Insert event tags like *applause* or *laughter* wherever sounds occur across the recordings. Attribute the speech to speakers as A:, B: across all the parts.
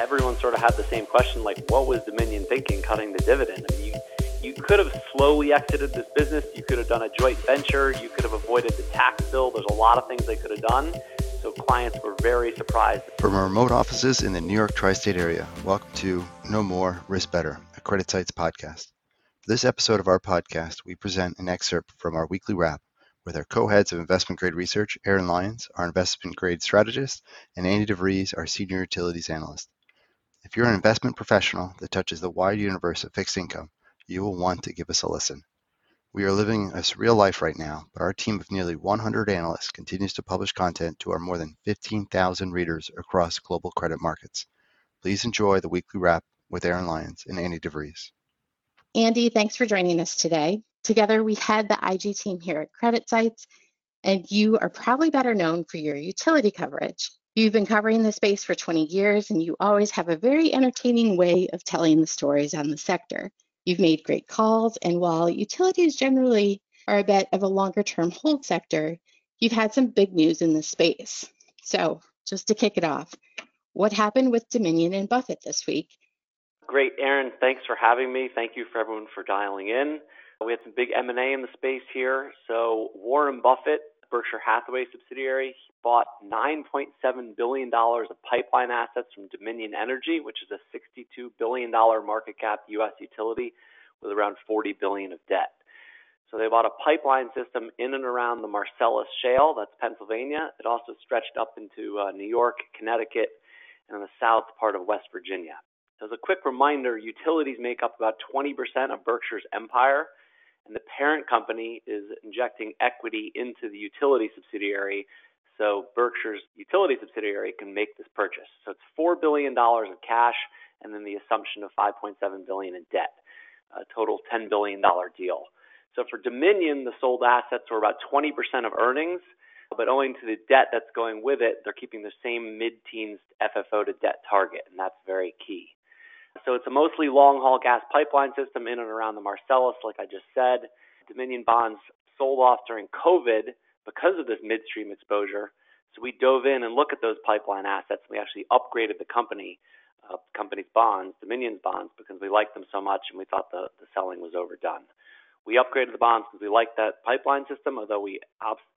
A: everyone sort of had the same question, like, what was Dominion thinking cutting the dividend? I mean, you, you could have slowly exited this business. You could have done a joint venture. You could have avoided the tax bill. There's a lot of things they could have done. So clients were very surprised.
B: From our remote offices in the New York tri state area, welcome to Know More, Risk Better, a CreditSights podcast. For this episode of our podcast, we present an excerpt from our weekly wrap with our co-heads of investment grade research, Aaron Lyons, our investment grade strategist, and Andy DeVries, our senior utilities analyst. If you're an investment professional that touches the wide universe of fixed income, you will want to give us a listen. We are living a surreal life right now, but our team of nearly 100 analysts continues to publish content to our more than 15,000 readers across global credit markets. Please enjoy the weekly wrap with Aaron Lyons and Andy DeVries.
C: Andy, thanks for joining us today. Together, we head the IG team here at CreditSights, and you are probably better known for your utility coverage. You've been covering the space for 20 years, and you always have a very entertaining way of telling the stories on the sector. You've made great calls, and while utilities generally are a bit of a longer term hold sector, you've had some big news in this space. So, just to kick it off, what happened with Dominion and Buffett this week?
A: Great, Aaron. Thanks for having me. Thank you for everyone for dialing in. We had some big M&A in the space here. So Warren Buffett, Berkshire Hathaway subsidiary, bought $9.7 billion of pipeline assets from Dominion Energy, which is a $62 billion market cap U.S. utility with around 40 billion of debt. So they bought a pipeline system in and around the Marcellus Shale, that's Pennsylvania. It also stretched up into uh, New York, Connecticut, and the south part of West Virginia. As a quick reminder, utilities make up about 20% of Berkshire's empire and the parent company is injecting equity into the utility subsidiary so Berkshire's utility subsidiary can make this purchase. So it's $4 billion in cash and then the assumption of 5.7 billion in debt, a total $10 billion deal. So for Dominion, the sold assets were about 20% of earnings, but owing to the debt that's going with it, they're keeping the same mid-teens FFO to debt target, and that's very key. So it's a mostly long haul gas pipeline system in and around the Marcellus, like I just said. Dominion bonds sold off during COVID because of this midstream exposure. So we dove in and looked at those pipeline assets. We actually upgraded the company, uh, company's bonds, Dominion's bonds, because we liked them so much and we thought the, the selling was overdone. We upgraded the bonds because we liked that pipeline system, although we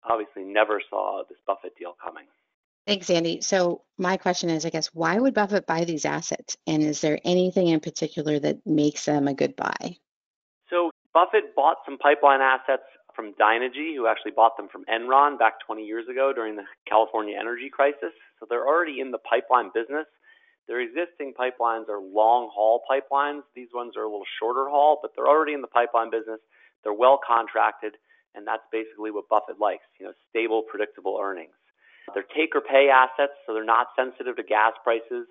A: obviously never saw this Buffett deal coming.
C: Thanks, Andy. So my question is, I guess, why would Buffett buy these assets? And is there anything in particular that makes them a good buy?
A: So Buffett bought some pipeline assets from Dynegy, who actually bought them from Enron back 20 years ago during the California energy crisis. So they're already in the pipeline business. Their existing pipelines are long haul pipelines. These ones are a little shorter haul, but they're already in the pipeline business. They're well contracted, and that's basically what Buffett likes, you know, stable, predictable earnings. They're take or pay assets, so they're not sensitive to gas prices.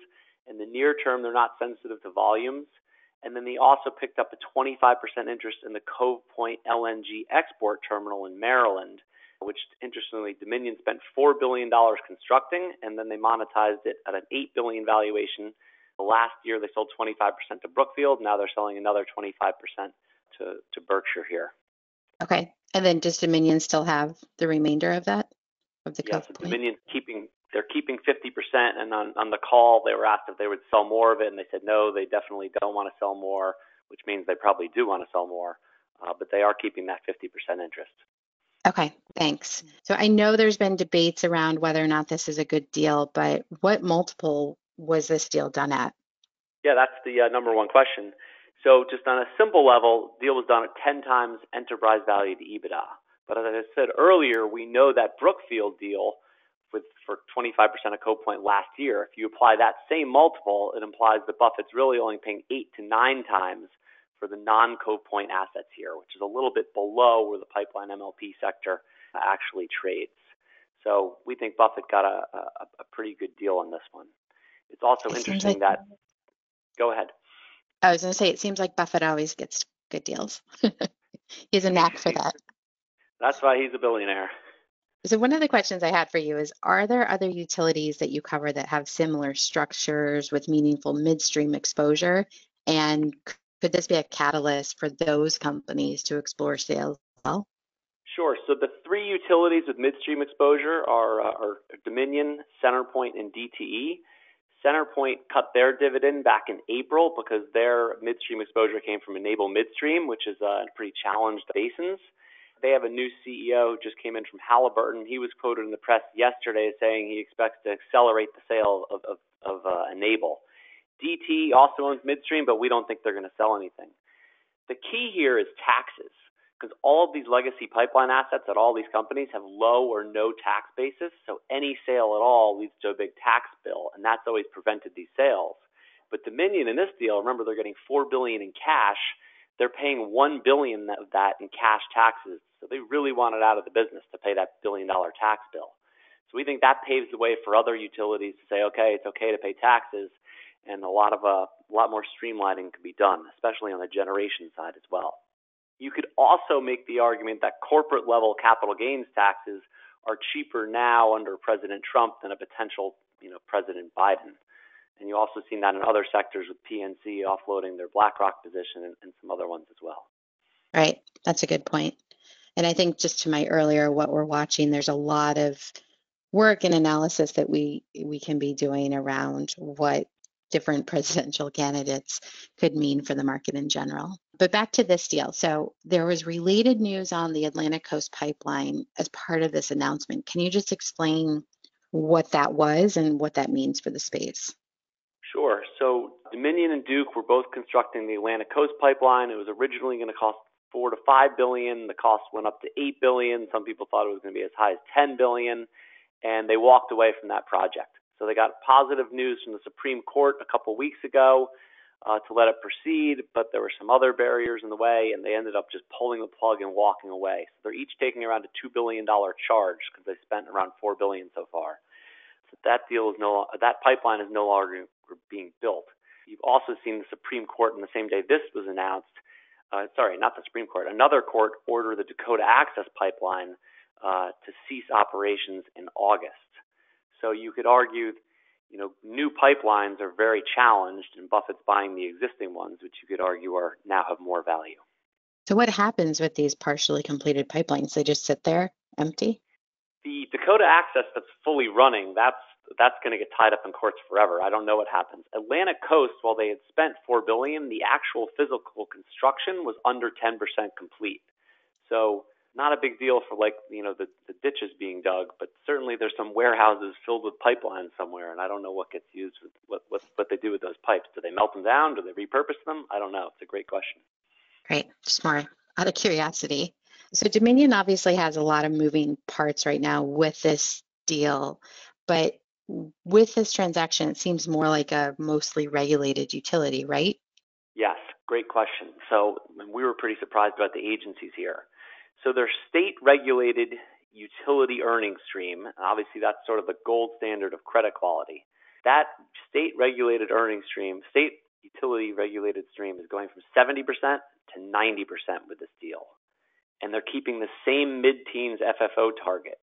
A: In the near term, they're not sensitive to volumes. And then they also picked up a 25% interest in the Cove Point LNG export terminal in Maryland, which interestingly Dominion spent $4 billion constructing, and then they monetized it at an 8 billion valuation. Last year, they sold 25% to Brookfield. Now they're selling another 25% to, to Berkshire here.
C: Okay. And then does Dominion still have the remainder of that? Of the
A: yeah, so Dominion keeping they're keeping 50%, and on on the call they were asked if they would sell more of it, and they said no, they definitely don't want to sell more, which means they probably do want to sell more, uh, but they are keeping that 50% interest.
C: Okay, thanks. So I know there's been debates around whether or not this is a good deal, but what multiple was this deal done at?
A: Yeah, that's the uh, number one question. So just on a simple level, deal was done at 10 times enterprise value to EBITDA. But as I said earlier, we know that Brookfield deal with for 25% of Cove Point last year. If you apply that same multiple, it implies that Buffett's really only paying eight to nine times for the non-Cove Point assets here, which is a little bit below where the pipeline MLP sector actually trades. So we think Buffett got a, a, a pretty good deal on this one. It's also it interesting like, that. Go ahead.
C: I was going to say it seems like Buffett always gets good deals. *laughs* he has a knack for that.
A: That's why he's a billionaire.
C: So one of the questions I had for you is, are there other utilities that you cover that have similar structures with meaningful midstream exposure? And could this be a catalyst for those companies to explore sales as well?
A: Sure. So the three utilities with midstream exposure are, uh, are Dominion, CenterPoint, and DTE. CenterPoint cut their dividend back in April because their midstream exposure came from Enable Midstream, which is uh, pretty challenged basins. They have a new CEO just came in from Halliburton. He was quoted in the press yesterday saying he expects to accelerate the sale of, of, of uh, Enable. DT also owns midstream, but we don't think they're going to sell anything. The key here is taxes because all of these legacy pipeline assets at all these companies have low or no tax basis. So any sale at all leads to a big tax bill, and that's always prevented these sales. But Dominion in this deal, remember they're getting four billion in cash. They're paying one billion of that in cash taxes. So they really wanted out of the business to pay that billion dollar tax bill. So we think that paves the way for other utilities to say, okay, it's okay to pay taxes, and a lot of uh, a lot more streamlining can be done, especially on the generation side as well. You could also make the argument that corporate level capital gains taxes are cheaper now under President Trump than a potential, you know, President Biden. And you also seen that in other sectors with PNC offloading their BlackRock position and, and some other ones as well.
C: Right. That's a good point. And I think just to my earlier, what we're watching, there's a lot of work and analysis that we we can be doing around what different *laughs* presidential candidates could mean for the market in general. But back to this deal. So there was related news on the Atlantic Coast Pipeline as part of this announcement. Can you just explain what that was and what that means for the space?
A: Sure. So Dominion and Duke were both constructing the Atlantic Coast Pipeline. It was originally going to cost four to five billion. The cost went up to eight billion. Some people thought it was going to be as high as ten billion, and they walked away from that project. So they got positive news from the Supreme Court a couple weeks ago uh, to let it proceed, but there were some other barriers in the way, and they ended up just pulling the plug and walking away. So they're each taking around a two billion dollar charge because they spent around four billion so far. So that deal is no that pipeline is no longer being built. You've also seen the Supreme Court on the same day this was announced. Uh, sorry, not the Supreme Court. Another court ordered the Dakota Access Pipeline uh, to cease operations in August. So you could argue, you know, new pipelines are very challenged, and Buffett's buying the existing ones, which you could argue are now have more value.
C: So what happens with these partially completed pipelines? They just sit there empty?
A: The Dakota Access that's fully running, that's that's going to get tied up in courts forever. I don't know what happens. Atlantic Coast, while they had spent four billion, the actual physical construction was under 10% complete. So not a big deal for like you know the, the ditches being dug, but certainly there's some warehouses filled with pipelines somewhere, and I don't know what gets used with what what what they do with those pipes. Do they melt them down? Do they repurpose them? I don't know. It's a great question.
C: Great, just more out of curiosity. So Dominion obviously has a lot of moving parts right now with this deal, but with this transaction, it seems more like a mostly regulated utility, right?
A: Yes, great question. So we were pretty surprised about the agencies here. So their state regulated utility earnings stream, obviously that's sort of the gold standard of credit quality. That state regulated earnings stream, state utility regulated stream is going from 70% to 90% with this deal. And they're keeping the same mid teens FFO target.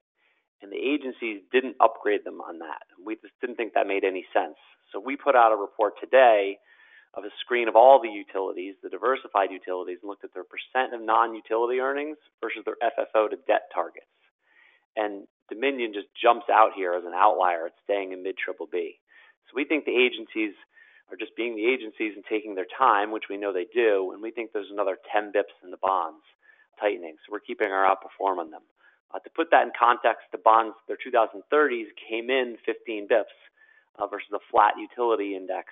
A: And the agencies didn't upgrade them on that. We just didn't think that made any sense. So we put out a report today of a screen of all the utilities, the diversified utilities, and looked at their percent of non-utility earnings versus their FFO to debt targets. And Dominion just jumps out here as an outlier. It's staying in mid triple B. So we think the agencies are just being the agencies and taking their time, which we know they do, and we think there's another 10 bips in the bonds tightening. So we're keeping our outperform on them. Uh, to put that in context, the bonds, their 2030s came in 15 bips uh, versus a flat utility index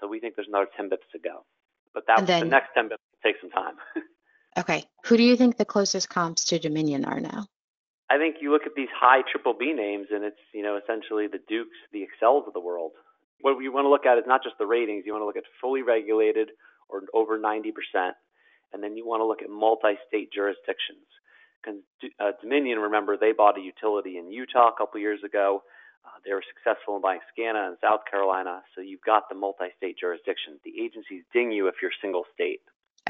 A: so we think there's another 10 bips to go. But that then, the next 10 bips will take some time. *laughs*
C: okay. Who do you think the closest comps to Dominion are now?
A: I think you look at these high triple B names, and it's you know essentially the Dukes, the Xcels of the world. What you want to look at is not just the ratings. You want to look at fully regulated or over 90%, and then you want to look at multi-state jurisdictions. Uh, Dominion, remember, they bought a utility in Utah a couple years ago. Uh, they were successful in buying SCANA in South Carolina, so you've got the multi-state jurisdiction. The agencies ding you if you're single state.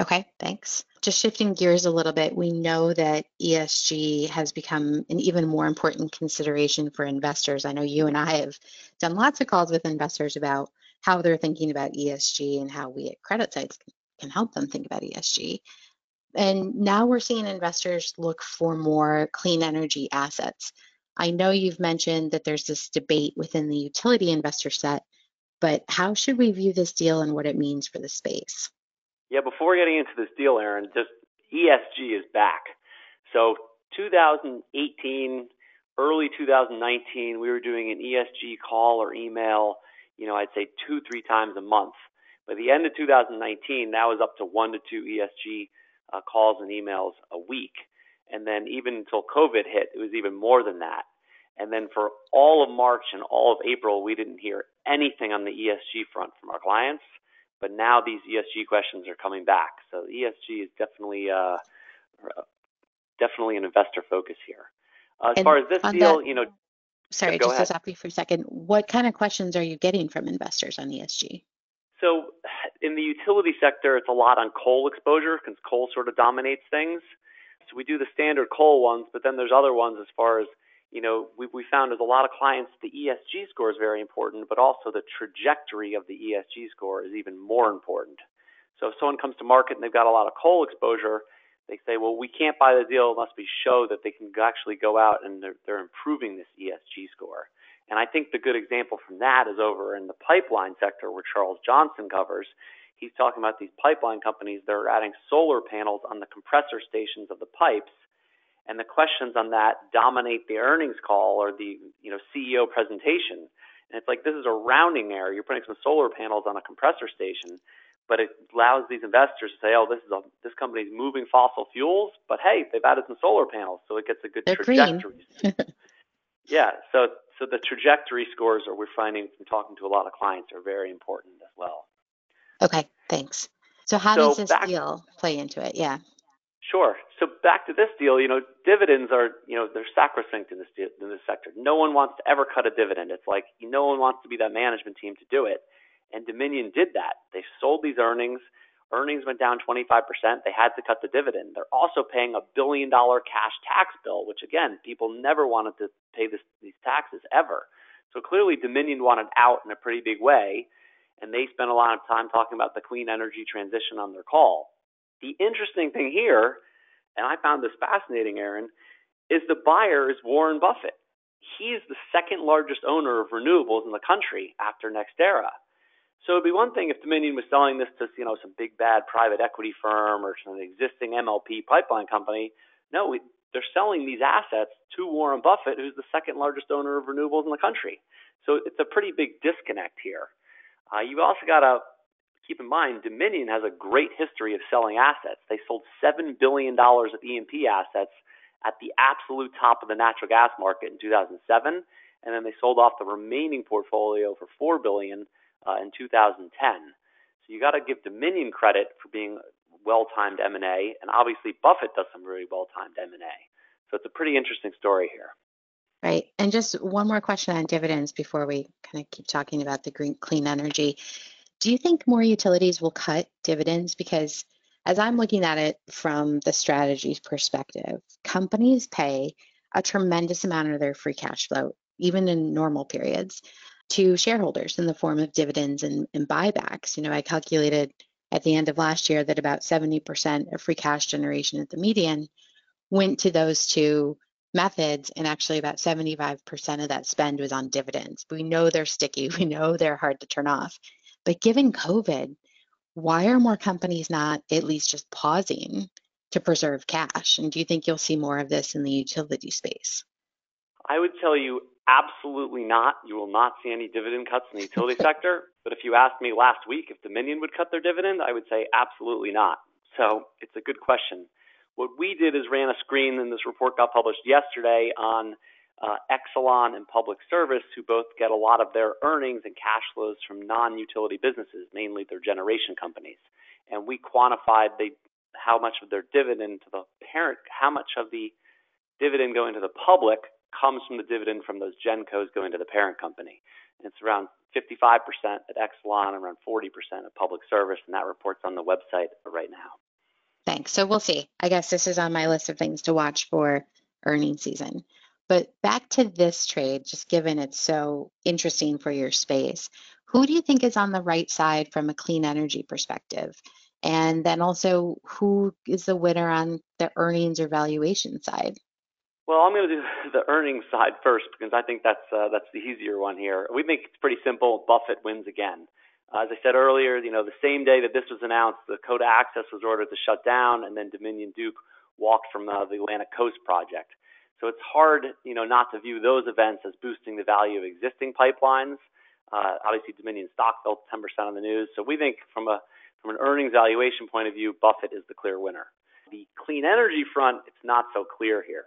C: Okay, thanks. Just shifting gears a little bit, we know that ESG has become an even more important consideration for investors. I know you and I have done lots of calls with investors about how they're thinking about ESG and how we at CreditSights can help them think about ESG. And now we're seeing investors look for more clean energy assets. I know you've mentioned that there's this debate within the utility investor set but how should we view this deal and what it means for the space?
A: Yeah, before getting into this deal, Aaron, just ESG is back. So 2018, early 2019, we were doing an ESG call or email, you know, I'd say two, three times a month. By the end of 2019, that was up to one to two ESG uh, calls and emails a week. And then even until COVID hit, it was even more than that. And then for all of March and all of April, we didn't hear anything on the ESG front from our clients. But now these ESG questions are coming back. So ESG is definitely uh, definitely an investor focus here. Uh, as
C: And
A: far as this deal,
C: that-
A: you know,
C: Sorry, just to stop you for a second. What kind of questions are you getting from investors on ESG?
A: So in the utility sector, it's a lot on coal exposure because coal sort of dominates things. So we do the standard coal ones, but then there's other ones as far as, you know, we, we found there's a lot of clients, the ESG score is very important, but also the trajectory of the ESG score is even more important. So if someone comes to market and they've got a lot of coal exposure, they say, well, we can't buy the deal unless we show that they can actually go out and they're, they're improving this ESG score. And I think the good example from that is over in the pipeline sector where Charles Johnson covers. He's talking about these pipeline companies that are adding solar panels on the compressor stations of the pipes. And the questions on that dominate the earnings call or the you know CEO presentation. And it's like this is a rounding error. You're putting some solar panels on a compressor station, but it allows these investors to say, "Oh, this is a this company's moving fossil fuels, but hey, they've added some solar panels, so it gets a good
C: They're
A: trajectory." *laughs* Yeah, so so the trajectory scores are we're finding from talking to a lot of clients are very important as well.
C: Okay, thanks. So how
A: So
C: does this
A: back-
C: deal play into it? Yeah.
A: Sure. So back to this deal, you know, dividends are, you know, they're sacrosanct in this de- in this sector. No one wants to ever cut a dividend. It's like no one wants to be that management team to do it. And Dominion did that. They sold these earnings. Earnings went down 25%. They had to cut the dividend. They're also paying a billion dollar cash tax bill, which again, people never wanted to pay this, these taxes ever. So clearly Dominion wanted out in a pretty big way. And they spent a lot of time talking about the clean energy transition on their call. The interesting thing here, and I found this fascinating, Aaron, is the buyer is Warren Buffett. He's the second largest owner of renewables in the country after NextEra. So it'd be one thing if Dominion was selling this to you know some big bad private equity firm or some existing MLP pipeline company. No, we, they're selling these assets to Warren Buffett, who's the second largest owner of renewables in the country. So it's a pretty big disconnect here. Uh, you've also got to keep in mind Dominion has a great history of selling assets. They sold seven billion dollars of E&P assets at the absolute top of the natural gas market in 2007, and then they sold off the remaining portfolio for four billion uh, in 2010. So you got to give Dominion credit for being well-timed M&A, and obviously Buffett does some really well-timed M&A. So it's a pretty interesting story here.
C: Right. And just one more question on dividends before we kind of keep talking about the green clean energy. Do you think more utilities will cut dividends? Because as I'm looking at it from the strategy perspective, companies pay a tremendous amount of their free cash flow, even in normal periods, to shareholders in the form of dividends and, and buybacks. You know, I calculated at the end of last year that about 70% of free cash generation at the median went to those two methods and actually about 75% of that spend was on dividends. We know they're sticky, *laughs* we know they're hard to turn off. But given COVID, why are more companies not at least just pausing to preserve cash? And do you think you'll see more of this in the utility space?
A: I would tell you absolutely not. You will not see any dividend cuts in the utility *laughs* sector. But if you asked me last week if Dominion would cut their dividend, I would say absolutely not. So it's a good question. What we did is ran a screen, and this report got published yesterday on uh, Exelon and Public Service, who both get a lot of their earnings and cash flows from non-utility businesses, mainly their generation companies. And we quantified the, how much of their dividend to the parent, how much of the dividend going to the public comes from the dividend from those gencos going to the parent company. And it's around 55% at Exelon, around 40% at Public Service, and that report's on the website right now.
C: Thanks. So we'll see. I guess this is on my list of things to watch for earnings season. But back to this trade, just given it's so interesting for your space, who do you think is on the right side from a clean energy perspective? And then also, who is the winner on the earnings or valuation side?
A: Well, I'm going to do the earnings side first because I think that's uh, that's the easier one here. We think it's pretty simple. Buffett wins again. Uh, as I said earlier, you know, the same day that this was announced, the Dakota Access was ordered to shut down, and then Dominion Duke walked from uh, the Atlantic Coast project. So it's hard, you know, not to view those events as boosting the value of existing pipelines. Uh, obviously, Dominion stock fell 10% on the news. So we think from a from an earnings valuation point of view, Buffett is the clear winner. The clean energy front, it's not so clear here.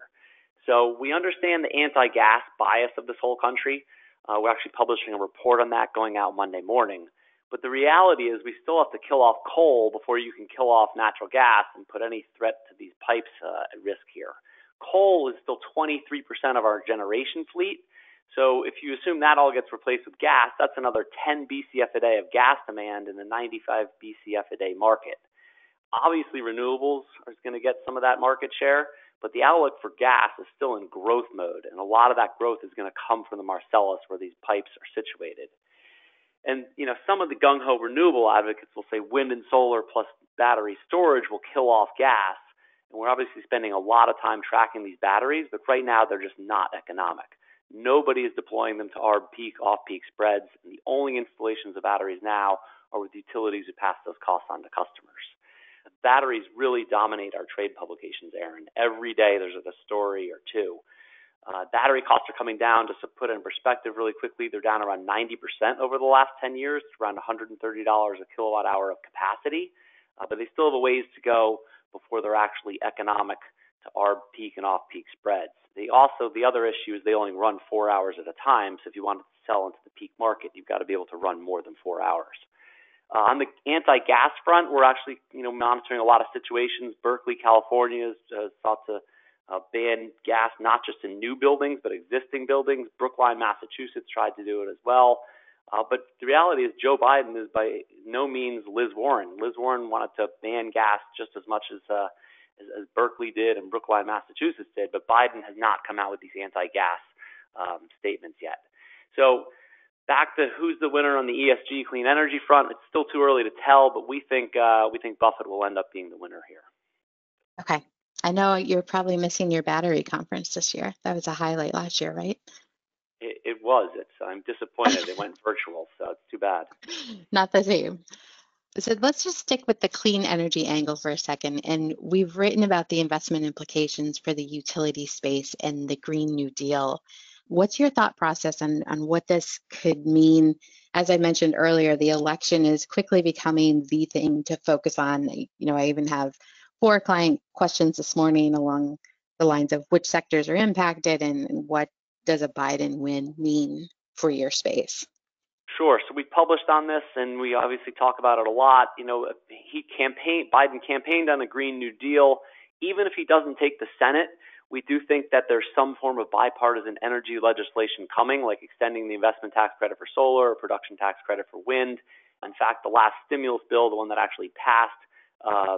A: So we understand the anti-gas bias of this whole country. Uh, we're actually publishing a report on that going out Monday morning. But the reality is we still have to kill off coal before you can kill off natural gas and put any threat to these pipes uh, at risk here. Coal is still 23% of our generation fleet. So if you assume that all gets replaced with gas, that's another 10 BCF a day of gas demand in the 95 BCF a day market. Obviously, renewables are going to get some of that market share, but the outlook for gas is still in growth mode, and a lot of that growth is going to come from the Marcellus, where these pipes are situated. And you know, some of the gung ho renewable advocates will say wind and solar plus battery storage will kill off gas, and we're obviously spending a lot of time tracking these batteries, but right now they're just not economic. Nobody is deploying them to arb peak off peak spreads, and the only installations of batteries now are with utilities who pass those costs on to customers batteries really dominate our trade publications, Aaron. Every day there's a story or two. Uh, battery costs are coming down. Just to put it in perspective really quickly, they're down around 90% over the last 10 years, around $130 a kilowatt hour of capacity. Uh, but they still have a ways to go before they're actually economic to arb peak and off peak spreads. They also, the other issue is they only run four hours at a time. So if you want to sell into the peak market, you've got to be able to run more than four hours. Uh, on the anti-gas front, we're actually, you know, monitoring a lot of situations. Berkeley, California has uh, sought to uh, ban gas not just in new buildings but existing buildings. Brookline, Massachusetts tried to do it as well. Uh, but the reality is, Joe Biden is by no means Liz Warren. Liz Warren wanted to ban gas just as much as, uh, as, as Berkeley did and Brookline, Massachusetts did, but Biden has not come out with these anti-gas um, statements yet. So back to who's the winner on the ESG clean energy front, it's still too early to tell, but we think uh, we think Buffett will end up being the winner here.
C: Okay. I know you're probably missing your battery conference this year. That was a highlight last year, right?
A: It, it was. It's. I'm disappointed it went virtual, so it's too bad. *laughs*
C: Not the same. So let's just stick with the clean energy angle for a second. And we've written about the investment implications for the utility space and the Green New Deal. What's your thought process on, on what this could mean? As I mentioned earlier, the election is quickly becoming the thing to focus on. You know, I even have four client questions this morning along the lines of which sectors are impacted and, and what does a Biden win mean for your space?
A: Sure. So we published on this, and we obviously talk about it a lot. You know, he campaigned, Biden campaigned on the Green New Deal. Even if he doesn't take the Senate, we do think that there's some form of bipartisan energy legislation coming, like extending the investment tax credit for solar or production tax credit for wind. In fact, the last stimulus bill, the one that actually passed, uh,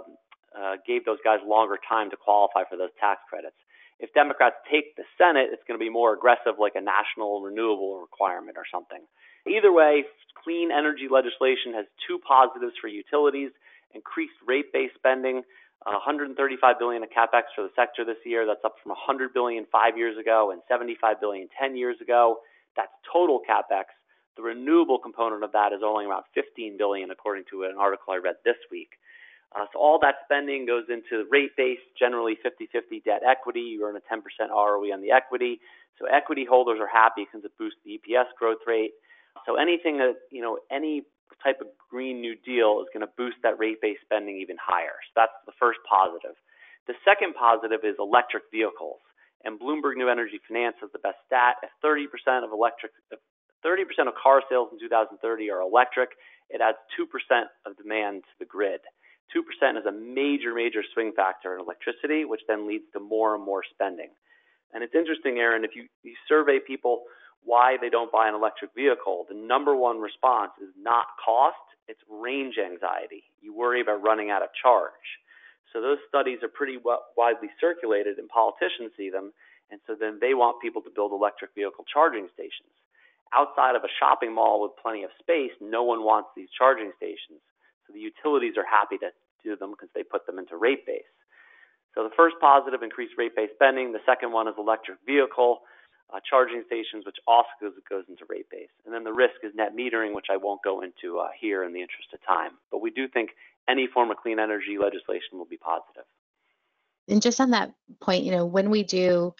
A: uh, gave those guys longer time to qualify for those tax credits. If Democrats take the Senate, it's going to be more aggressive, like a national renewable requirement or something. Either way, clean energy legislation has two positives for utilities increased rate based spending, 135 billion of capex for the sector this year. That's up from 100 billion five years ago and 75 billion 10 years ago. That's total capex. The renewable component of that is only around 15 billion, according to an article I read this week. Uh, so all that spending goes into rate base, generally 50-50 debt equity. You earn a 10% ROE on the equity. So equity holders are happy because it boosts the EPS growth rate. So anything that you know, any type of Green New Deal is going to boost that rate based spending even higher. So that's the first positive. The second positive is electric vehicles. And Bloomberg New Energy Finance has the best stat. If 30% of electric, 30% of car sales in 2030 are electric, it adds 2% of demand to the grid. 2% is a major, major swing factor in electricity, which then leads to more and more spending. And it's interesting, Aaron, if you, you survey people why they don't buy an electric vehicle, the number one response is not cost, it's range anxiety. You worry about running out of charge. So those studies are pretty widely circulated, and politicians see them, and so then they want people to build electric vehicle charging stations. Outside of a shopping mall with plenty of space, no one wants these charging stations. So the utilities are happy to do them because they put them into rate base. So the first positive, increased rate base spending. The second one is electric vehicle uh, charging stations, which also goes, goes into rate base. And then the risk is net metering, which I won't go into uh, here in the interest of time. But we do think any form of clean energy legislation will be positive.
C: And just on that point, you know, when we do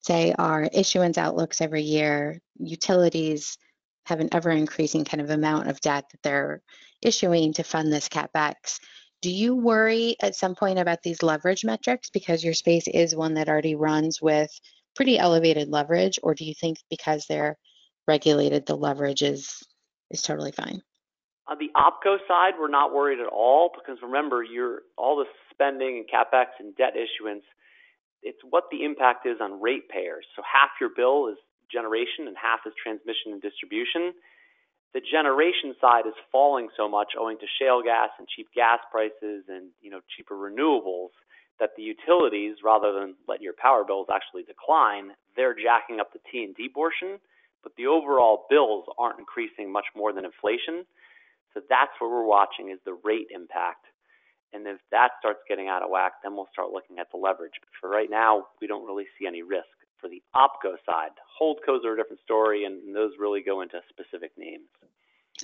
C: say our issuance outlooks every year, utilities have an ever increasing kind of amount of debt that they're issuing to fund this capex. Do you worry at some point about these leverage metrics because your space is one that already runs with pretty elevated leverage, or do you think because they're regulated, the leverage is is totally fine?
A: On the OpCo side, we're not worried at all because remember, you're all the spending and capex and debt issuance. It's what the impact is on ratepayers. So half your bill is generation and half is transmission and distribution. The generation side is falling so much owing to shale gas and cheap gas prices and you know cheaper renewables that the utilities, rather than let your power bills actually decline, they're jacking up the T&D portion, but the overall bills aren't increasing much more than inflation. So that's what we're watching is the rate impact. And if that starts getting out of whack, then we'll start looking at the leverage. But for right now, we don't really see any risk. For the OPCO side, holdcos are a different story, and those really go into specific names.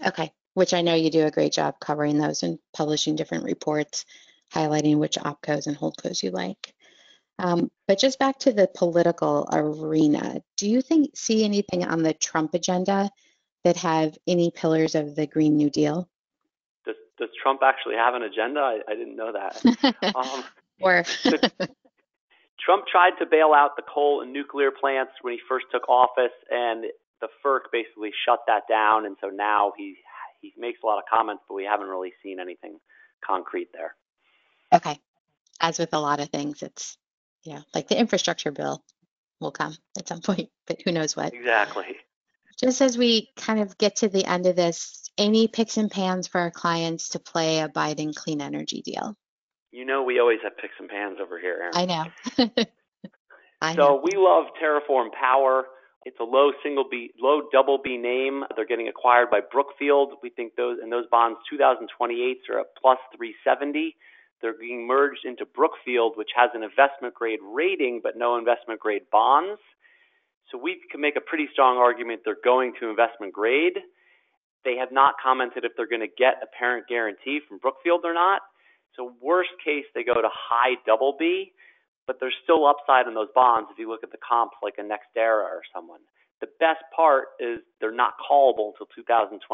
C: Okay, which I know you do a great job covering those and publishing different reports highlighting which opcos and holdcos you like. Um, but just back to the political arena, do you think see anything on the Trump agenda that have any pillars of the Green New Deal?
A: Does, does Trump actually have an agenda? I, I didn't know that. *laughs*
C: um, or *laughs*
A: Trump tried to bail out the coal and nuclear plants when he first took office, and the FERC basically shut that down. And so now he he makes a lot of comments, but we haven't really seen anything concrete there.
C: Okay. As with a lot of things, it's, you know, like the infrastructure bill will come at some *laughs* point, but who knows what.
A: Exactly.
C: Just as we kind of get to the end of this, any picks and pans for our clients to play a Biden clean energy deal?
A: You know, we always have picks and pans over here, Aaron.
C: I know. *laughs*
A: I so know. we love TerraForm Power. It's a low single B, low double B name. They're getting acquired by Brookfield. We think those and those bonds 2028 are at plus 370. They're being merged into Brookfield, which has an investment grade rating but no investment grade bonds. So we can make a pretty strong argument they're going to investment grade. They have not commented if they're going to get a parent guarantee from Brookfield or not. So worst case, they go to high double B, but there's still upside in those bonds if you look at the comps like a NextEra or someone. The best part is they're not callable until 2027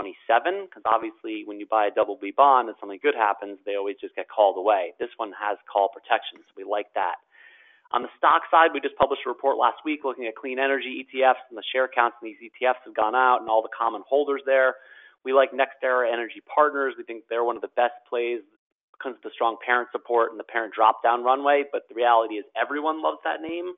A: because obviously when you buy a double B bond and something good happens, they always just get called away. This one has call protection, so we like that. On the stock side, we just published a report last week looking at clean energy ETFs and the share counts in these ETFs have gone out and all the common holders there. We like NextEra Energy Partners. We think they're one of the best plays because of the strong parent support and the parent drop down runway. But the reality is everyone loves that name.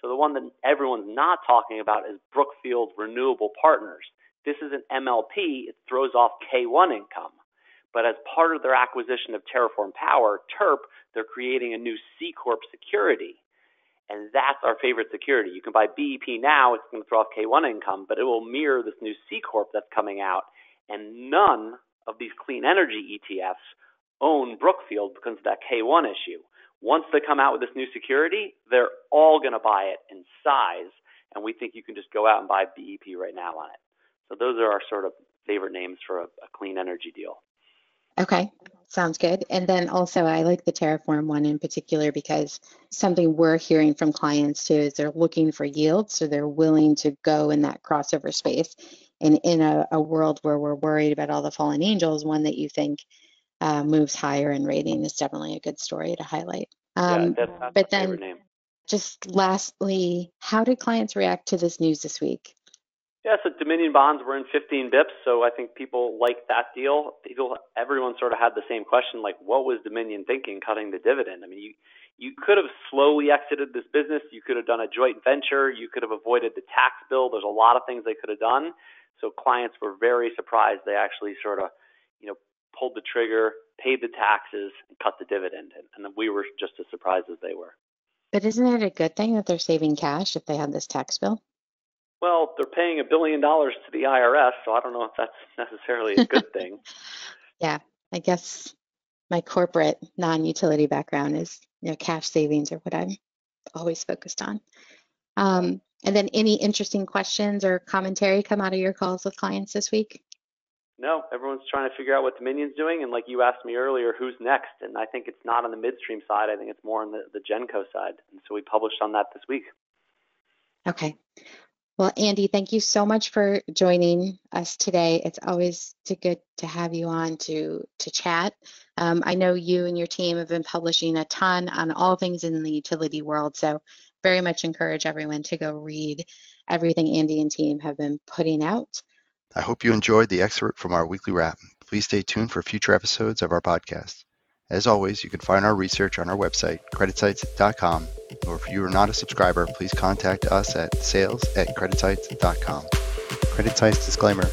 A: So the one that everyone's not talking about is Brookfield Renewable Partners. This is an MLP. It throws off K1 income. But as part of their acquisition of TerraForm Power, TERP, they're creating a new C Corp security. And that's our favorite security. You can buy BEP now, it's going to throw off K1 income, but it will mirror this new C Corp that's coming out. And none of these clean energy ETFs own Brookfield because of that K1 issue. Once they come out with this new security, they're all going to buy it in size, and we think you can just go out and buy BEP right now on it. So those are our sort of favorite names for a, a clean energy deal.
C: Okay, sounds good. And then also, I like the TerraForm one in particular because something we're hearing from clients too is they're looking for yield, so they're willing to go in that crossover space. And in a, a world where we're worried about all the fallen angels, one that you think uh, moves higher in rating is definitely a good story to highlight.
A: Um, yeah, that's, that's but then,
C: just lastly, how did clients react to this news this week?
A: Yeah, so Dominion bonds were in 15 bips, so I think people like that deal. People, everyone sort of had the same question, like, what was Dominion thinking cutting the dividend? I mean, you you could have slowly exited this business. You could have done a joint venture. You could have avoided the tax bill. There's a lot of things they could have done. So clients were very surprised they actually sort of, you know, pulled the trigger, paid the taxes, and cut the dividend. And, we were just as surprised as they were.
C: But isn't it a good thing that they're saving cash if they have this tax bill?
A: Well, they're paying a billion dollars to the IRS, so I don't know if that's *laughs* necessarily a good thing. *laughs*
C: yeah, I guess my corporate non-utility background is you know, cash savings are what I'm always focused on. Um, and then any interesting questions or commentary come out of your calls with clients this week?
A: No, everyone's trying to figure out what Dominion's doing. And like you asked me earlier, who's next? And I think it's not on the midstream side. I think it's more on the, the Genco side. And so we published on that this week.
C: Okay. Well, Andy, thank you so much for joining us today. It's always good to have you on to to chat. Um, I know you and your team have been publishing a ton on all things in the utility world, so very much encourage everyone to go read everything Andy and team have been putting out.
B: I hope you enjoyed the excerpt from our weekly wrap. Please stay tuned for future episodes of our podcast. As always, you can find our research on our website, creditsights.com, or if you are not a subscriber, please contact us at sales at creditsights.com. Credit Sites disclaimer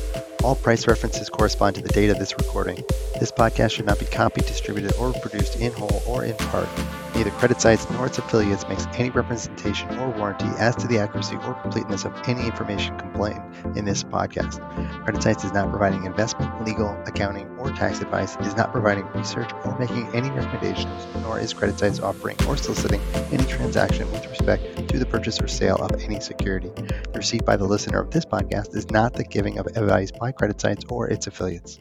B: all price references correspond to the date of this recording. This podcast should not be copied, distributed, or produced in whole or in part. Neither CreditSights nor its affiliates makes any representation or warranty as to the accuracy or completeness of any information complained in this podcast. CreditSights is not providing investment, legal, accounting, or tax advice, is not providing research or making any recommendations, nor is CreditSights offering or soliciting any transaction with respect to the purchase or sale of any security. The receipt by the listener of this podcast is not the giving of advice by CreditSights or its affiliates.